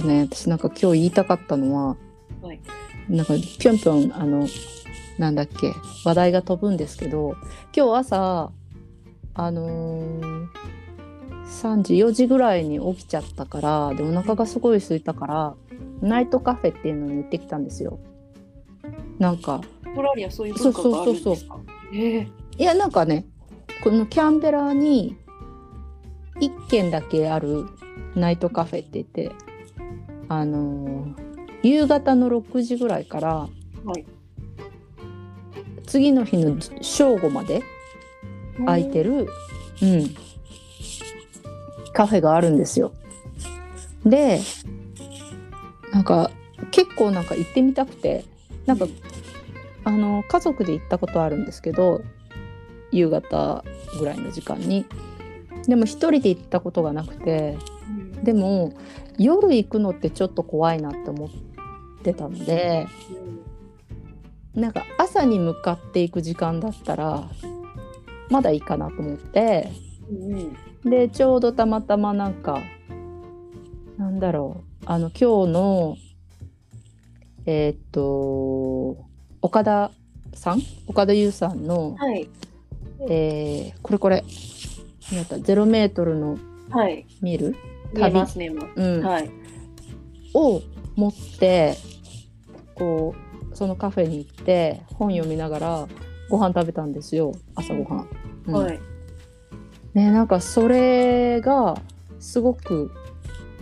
とね私なんか今日言いたかったのは、はい。なんかぴょんぴょんあのなんだっけ話題が飛ぶんですけど今日朝あのー3時4時ぐらいに起きちゃったからでお腹がすごい空いたからナイトカフェっていうのに行ってきたんですよ。なんかラリアそういう文化があるんですか？そうそうええいやなんかねこのキャンベラに1軒だけあるナイトカフェって言ってあのー夕方の6時ぐらいからはい次の日の正午まで空いてる、うん、カフェがあるんですよ。でなんか結構なんか行ってみたくてなんかあの家族で行ったことあるんですけど夕方ぐらいの時間にでも一人で行ったことがなくてうんでも夜行くのってちょっと怖いなって思ってたのでなんか朝に向かっていく時間だったらまだいいかなと思ってでちょうどたまたまなんかなんだろうあの今日のえーっと岡田さん？岡田優さんの、はい。えーこれこれゼロメートルのはい。見える、見えますね今。うん。はい。を持ってこうそのカフェに行って本読みながらご飯食べたんですよ朝ごはん。うん。はい。ねなんかそれがすごく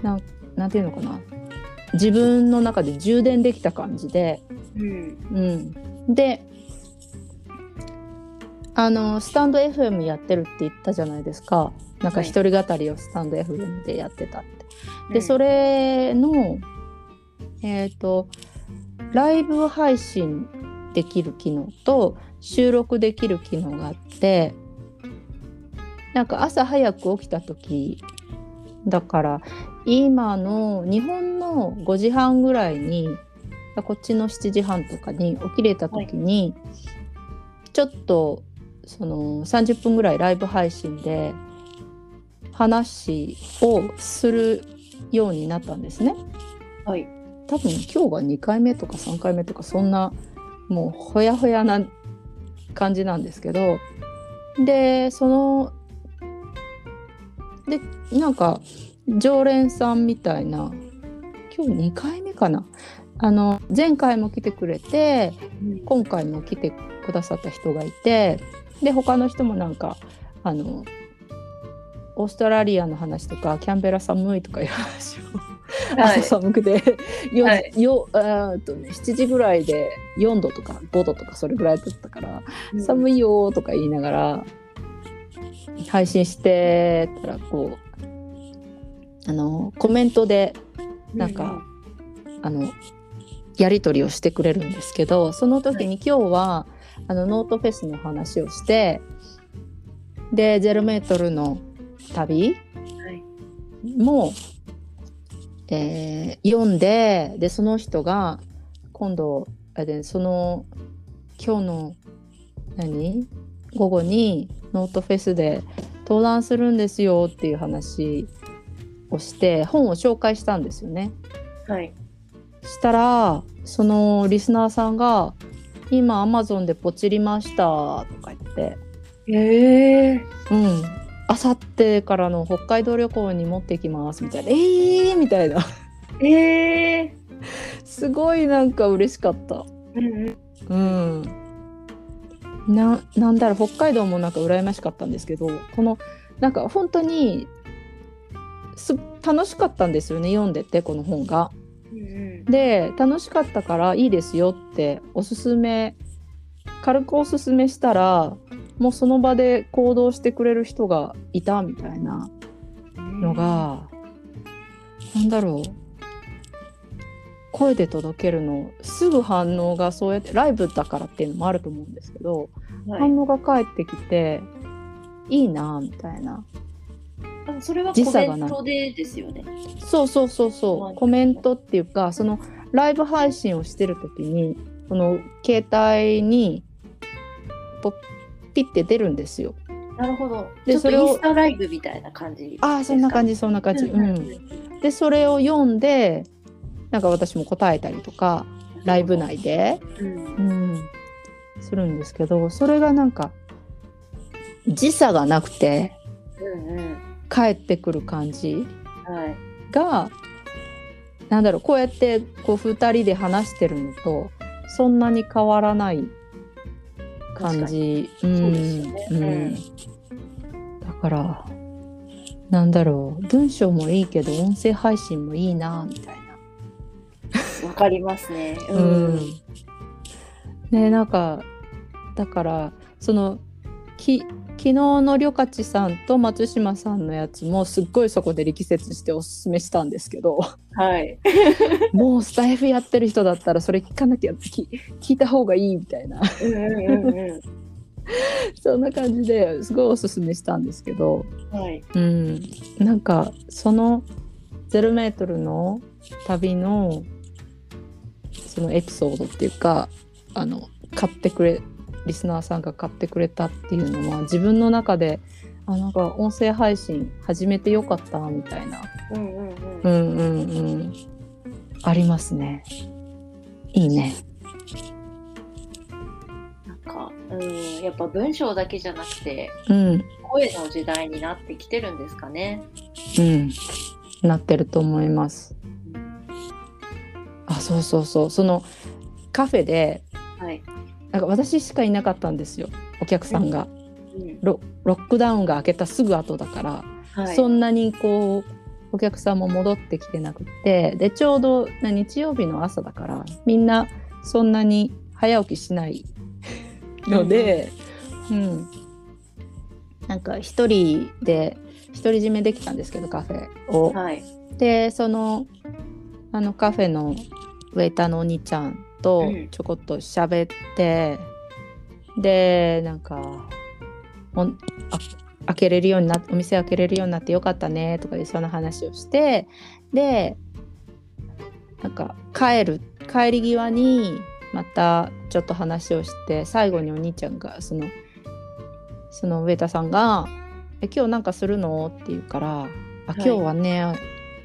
なんなんていうのかな。自分の中で充電できた感じで、うん。うん、であのスタンド FM やってるって言ったじゃないですかなんかはい。一人語りをスタンド FM でやってたって。で、うん。それのえっ、とライブ配信できる機能と収録できる機能があってなんか朝早く起きた時だから今の日本の5時半ぐらいにこっちの7時半とかに起きれた時に、ちょっとその30分ぐらいライブ配信で話をするようになったんですね。はい。多分今日が2回目とか3回目とかそんなもうほやほやな感じなんですけどでそのでなんか常連さんみたいな今日2回目かな？あの前回も来てくれて今回も来てくださった人がいてで他の人もなんかあのオーストラリアの話とかキャンベラ寒いとかいう話をはい。朝寒くて、よはい。よあとね、7時ぐらいで4度とか5度とかそれぐらいだったから、うん。寒いよーとか言いながら配信してたらこうあのコメントでなんか、あのやり取りをしてくれるんですけどその時に今日は、あのノートフェスの話をしてでゼロメートルの旅？はい。も、えー読んででその人が今度あれでその今日の何？午後にノートフェスで登壇するんですよっていう話をして本を紹介したんですよね。はい。したらそのリスナーさんが「今アマゾンでポチりました」とか言って。ええ「うんあさってからの北海道旅行に持ってきます」みたいな「えー!」みたいなええすごいなんか嬉しかった。うんうんうん、ななんだろう北海道もなんか羨ましかったんですけどこのなんか本当にす楽しかったんですよね読んでてこの本が。うんで楽しかったからいいですよっておすすめ軽くおすすめしたらもうその場で行動してくれる人がいたみたいなうんのが、なんだろう。声で届けるのすぐ反応がそうやってライブだからっていうのもあると思うんですけど、はい。反応が返ってきていいなみたいな。あそれはコ時差がない。メントでですよね。そうそうそうまあそうコメントっていうかそのライブ配信をしてる時にこの携帯にポッピッて出るんですよなるほど。でそれをインスタライブみたいな感じ。ああそんな感じ。じそんな感じ。うんでそれを読んでなんか私も答えたりとかライブ。内で、うんうん、するんですけどそれがなんか時差がなくてうんうん。帰ってくる感じはい。がなんだろうこうやってこう2人で話してるのとそんなに変わらない感じ。うんそうですよねうんだからなんだろう文章もいいけど音声配信もいいなみたいな。わかりますね。うん。ねなんかだからそのき昨日のりょかちさんと松島さんのやつもすっごいそこで力説しておすすめしたんですけどはい。もうスタイフやってる人だったらそれ聞かなきゃき聞いた方がいいみたいなそんな感じですごいおすすめしたんですけど、ん。はい。うん、なんかその0メートルの旅のそのエピソードっていうかあの買ってくれリスナーさんが買ってくれたっていうのは自分の中であなんか音声配信始めてよかったみたいな、うんうんううん。んうんうん、ありますね。いいね。なんか、うん、やっぱ文章だけじゃなくて、うん声の時代になってきてるんですかね。うん、なってると思います。あそうそうそうそのカフェではい。なんか私しかいなかったんですよお客さんが、うんロロックダウンが明けたすぐ後だから、はい。そんなにこうお客さんも戻ってきてなくてでちょうどな日曜日の朝だからみんなそんなに早起きしないので、うんなんか一人で独り占めできたんですけどカフェを。はい。でそのあのカフェのウェイターのお兄ちゃんとうん。ちょこっと喋って、でなんかおあ開けれるようになお店開けれるようになってよかったねとかいうその話をしてでなんか帰る帰り際にまたちょっと話をして最後にお兄ちゃんがそのそのウェイターさんが「え今日なんかするの?」って言うから「あ今日はね、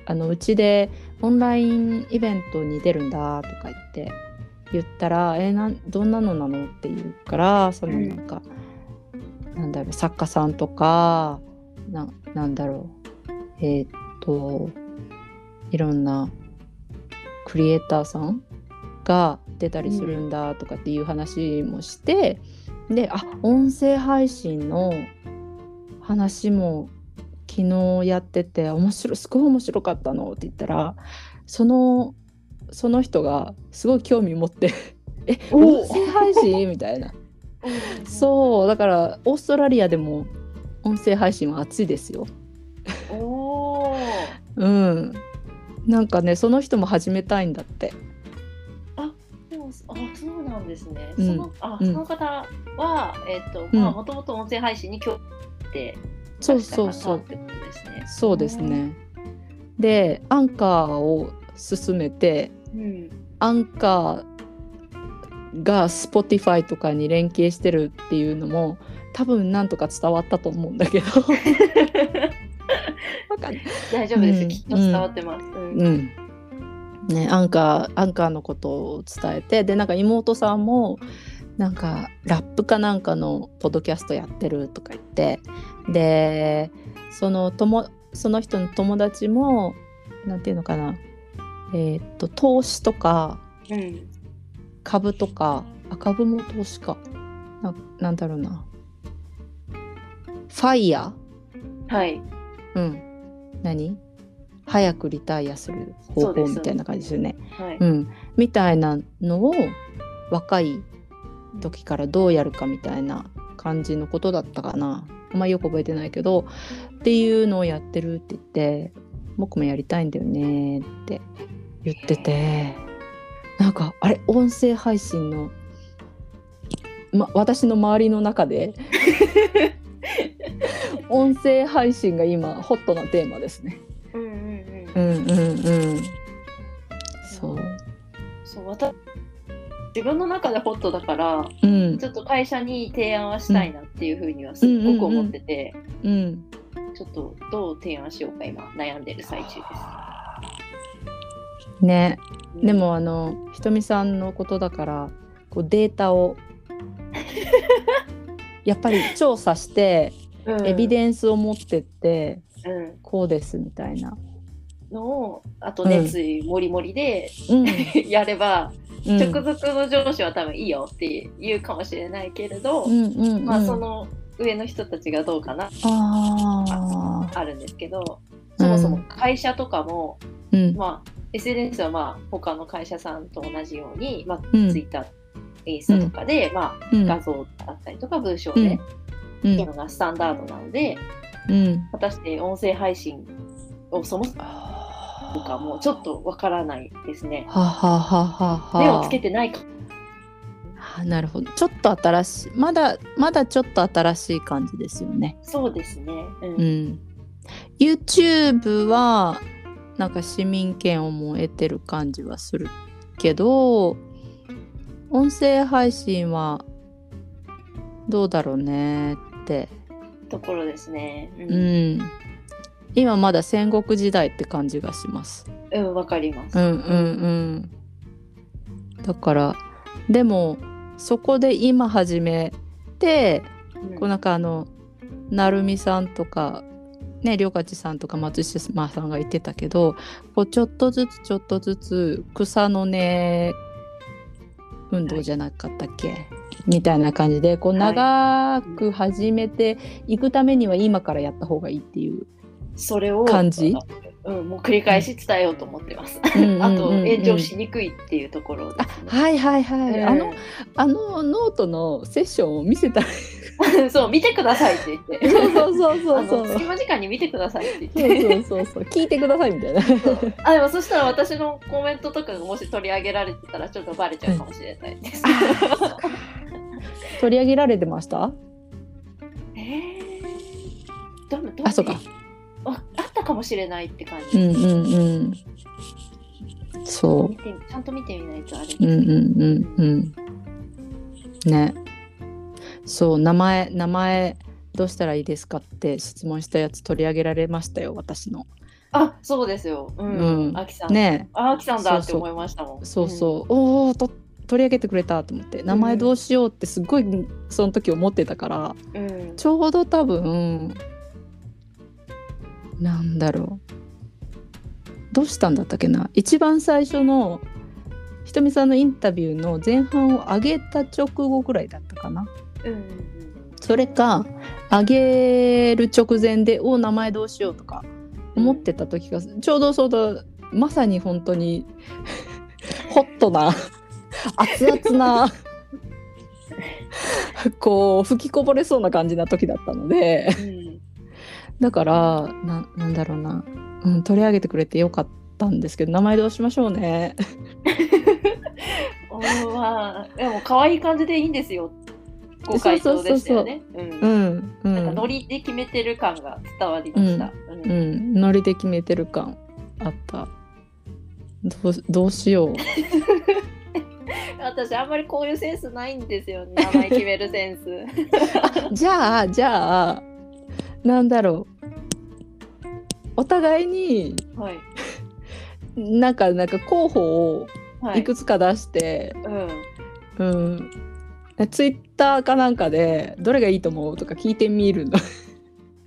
あのうちでオンラインイベントに出るんだとか言って言ったら「えなんどんなのなの?」って言うからそのうんなんか、なんだろう作家さんとかななんだろうえーっといろんなクリエイターさんが出たりするんだとかっていう話もして、であ音声配信の話も昨日やってて面白いすごい面白かったのって言ったらそのその人がすごい興味持って「えお音声配信?」みたいな そうだからオーストラリアでも音声配信は熱いですよ。うん。おお。うんなんかねその人も始めたいんだって。あ、そうなんですね。うんそのあ、うんその方はえっとうんまあもともと音声配信に興味あってそうそうそうってことですね。そうですね。でアンカーを進めてうん。アンカーが Spotify とかに連携してるっていうのも多分なんとか伝わったと思うんだけど。大丈夫です、うん。きっと伝わってます。うん。うん。ね、アンカーアンカーのことを伝えてでなんか妹さんもなんかラップかなんかのポッドキャストやってるとか言ってでそのともその人の友達もなんていうのかなえーっと投資とかうん。株とかあ株も投資かななんだろうなファイヤはい。ーうん何？早くリタイアする方法みたいな感じですよね。はい。うん、みたいなのを若い時からどうやるかみたいな感じのことだったかなあんまよく覚えてないけどっていうのをやってるって言って僕もやりたいんだよねって言っててなんかあれ音声配信の、ま、私の周りの中で 音声配信が今ホットなテーマですね。うんうんうん。うんうんうん。そう。そう私自分の中でホットだからうん。ちょっと会社に提案はしたいなっていうふうにはすっごく思ってて、うん。ちょっとどう提案しようか今悩んでる最中です。ね。うん。で、もあのひとみさんのことだからこうデータを やっぱり調査してうん。エビデンスを持ってってうん。こうですみたいな。のをあと熱意もりもりでうん。やれば、うん。直属の上司は多分いいよって言うかもしれないけれど、うんうんうん。まあその上の人たちがどうかなあー。あるんですけどそもそも会社とかも、うん。まあ SNS はまあ他の会社さんと同じように、まあうん。Twitter、インスタとかで、まあうん。画像だったりとか文章うん。でうん。っていうのがスタンダードなので、うん。果たして音声配信をそもそもかもちょっとわからないですね。ははははは目をつけてないかあなるほど。ちょっと新しいまだまだちょっと新しい感じですよね。そうですね。うん。うん。YouTube はなんか市民権をもう得てる感じはするけど音声配信はどうだろうねって、ところですね。う、うんん、今まだ戦国時代って感じがします。うん、わかります。うんうんうん。だからでもそこで今始めてうんこうなんかあの成美さんとかねりょうかちさんとか松島さんが言ってたけどこうちょっとずつちょっとずつ草の根運動じゃなかったっけ、みたいな感じでこうはい。長く始めていくためには今からやった方がいいっていう。それを感じ？うん、もう繰り返し伝えようと思ってます。うん。うんうんうん あと炎上しにくいっていうところね。はいはいはい、うんあのあのノートのセッションを見せたら そう見てくださいって言って。そうそうそうあそう。そうの隙間時間に見てくださいって言って。そうそうそう聞いてくださいみたいな。あでもそしたら私のコメントとかがもし取り上げられてたらちょっとバレちゃうかもしれないです。取り上げられてました？えー、どうどうあそうかたかもしれないって感うじ。んうんうんそ見てちゃんと見てみないとあれううんうんうんうんねそう名前名前どうしたらいいですかって質問したやつ取り上げられましたよ私のあそうですよ。うん。うんあきさん。ねああきさんだって思いましたもん。そうそう、おおと取り上げてくれたと思って名前どうしようってすごいその時思ってたから、うん。うん。ちょうど多分なんだろう。どうしたんだったっけな。一番最初のひとみさんのインタビューの前半を上げた直後ぐらいだったかな。うん。うんそれか上げる直前で「お名前どうしよう」とか思ってた時がちょうどそうだまさに本当にホットな熱々な こう吹きこぼれそうな感じな時だったので。うん。だからななんだろうな、うん、取り上げてくれてよかったんですけど名前どうしましょうね。おーまあでも可愛い感じでいいんですよ。ご回答でしたよね。う。うんんうなんかんノリで決めてる感が伝わりました。うんうん、ノリで決めてる感あった。どうどうしよう。私あんまりこういうセンスないんですよね。名前決めるセンス。じゃあじゃあなんだろうお互いにはい。なんかなんか候補をはいいくつか出して、うん。うんツイッターかなんかでどれがいいと思うとか聞いてみるの、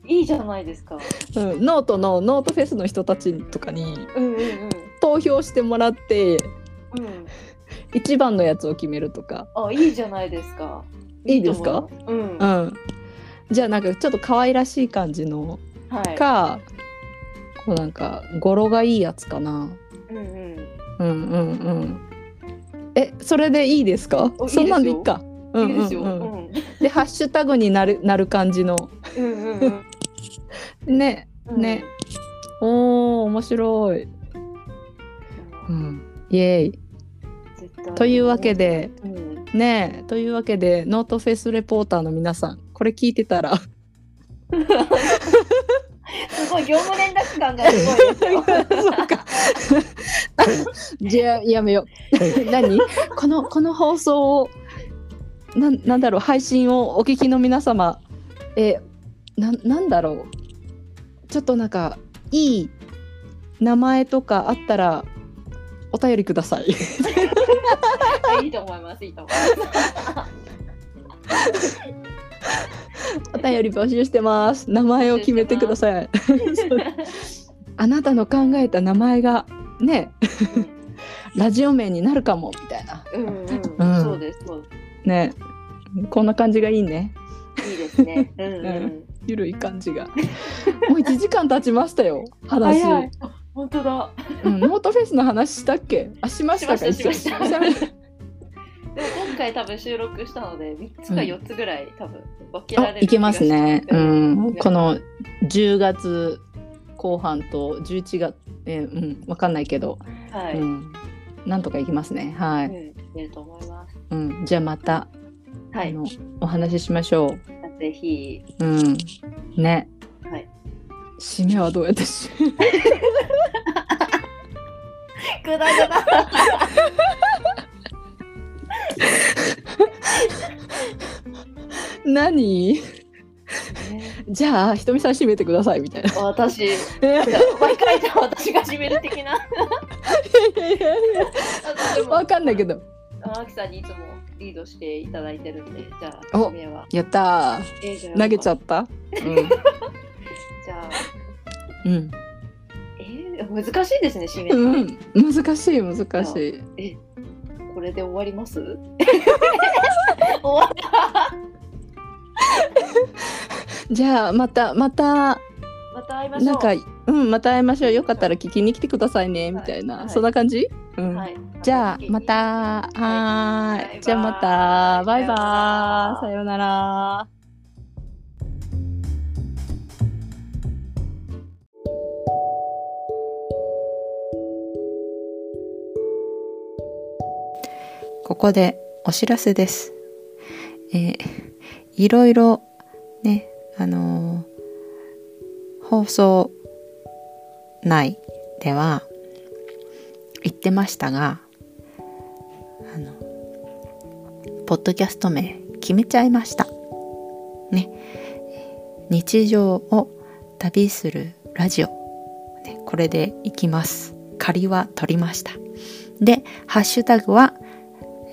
いいじゃないですか。うん、ノートのノートフェスの人たちとかにうんうんうん。投票してもらってうん。一番のやつを決めるとか、あ、いいじゃないですか。いいですか？ううん。うはん、じゃあなんかちょっと可愛らしい感じのい。かこうなんか語呂がいいやつかな。うんうん。うんうんうん。え、それでいいですか？そんなんでいいか。うんいいで。ううんんうん。でハッシュタグになるなる感じのうんうんうん。ねうんね。おお面白い。うん。イエーイ。というわけでうん。ねというわけでノートフェスレポーターの皆さんこれ聞いてたらすごい業務連絡感がすごいですよ。じゃあやめよう何？このこの放送をななんだろう？配信をお聞きの皆様えななんだろう？ちょっとなんかいい名前とかあったらお便りくださ い。いいと思います。いいと思います。お便り募集してます。名前を決めてください。あなたの考えた名前がね、ラジオ名になるかもみたいな。うんうん、うんそうです。そうでね、こんな感じがいいね。す。いいですね。うんうん。うんゆるい感じが。もう1時間経ちましたよ。話。早い。あ本当だ。うん、ノートフェスの話したっけ？あしましたか？しました回多分収録したので三つか四つぐらい多分分けられるあいけますね。うん、この10月後半と11月、えーうん、わかんないけど、はい。うんうん、なんとかいきますね。はい。いけると思います。うん、じゃあまた、はい。お話ししましょぜひ。う。うん、ね。はい。締めはどうやってし くだぐだ。何？じゃあひとみさん締めてくださいみたいな。私、毎回じゃあ私が締める的な。あでもわかんないけど。あきさんにいつもリードしていただいてるんで、じゃあ、お締めは。やった。投げちゃっった？じゃあ、うん。えー、難しいですね、締め。うん。うん。難しい難しい。これで終わります？終わったじゃあまたまたまた会いましょう。なんかうんまた会いましょう。よかったら聞きに来てくださいねみたいな、はいそんな感じ？うん。はい、じゃあまたははい。じゃあまたバイバーイ。ささようなら。ここでお知らせです。えーいろいろね、あの放送内では言ってましたが、あの、ポッドキャスト名決めちゃいました。ね。日常を旅するラジオ。ね、これでいきます。仮は取りました。で、ハッシュタグは、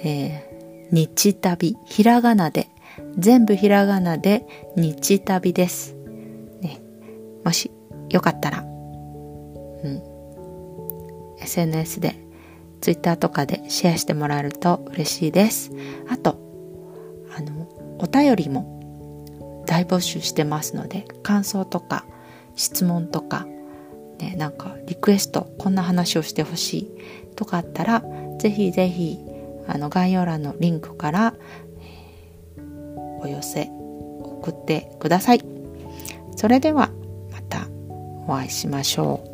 えー、日旅、ひらがなで、全部ひらがなで日旅です。ね、もしよかったら、うん、SNS で、Twitter とかでシェアしてもらえると嬉しいです。あと、あの、お便りも大募集してますので、感想とか質問とか、ね、なんかリクエスト、こんな話をしてほしいとかあったら、ぜひぜひ、あの概要欄のリンクから、お寄せ送ってください。それではまたお会いしましょう。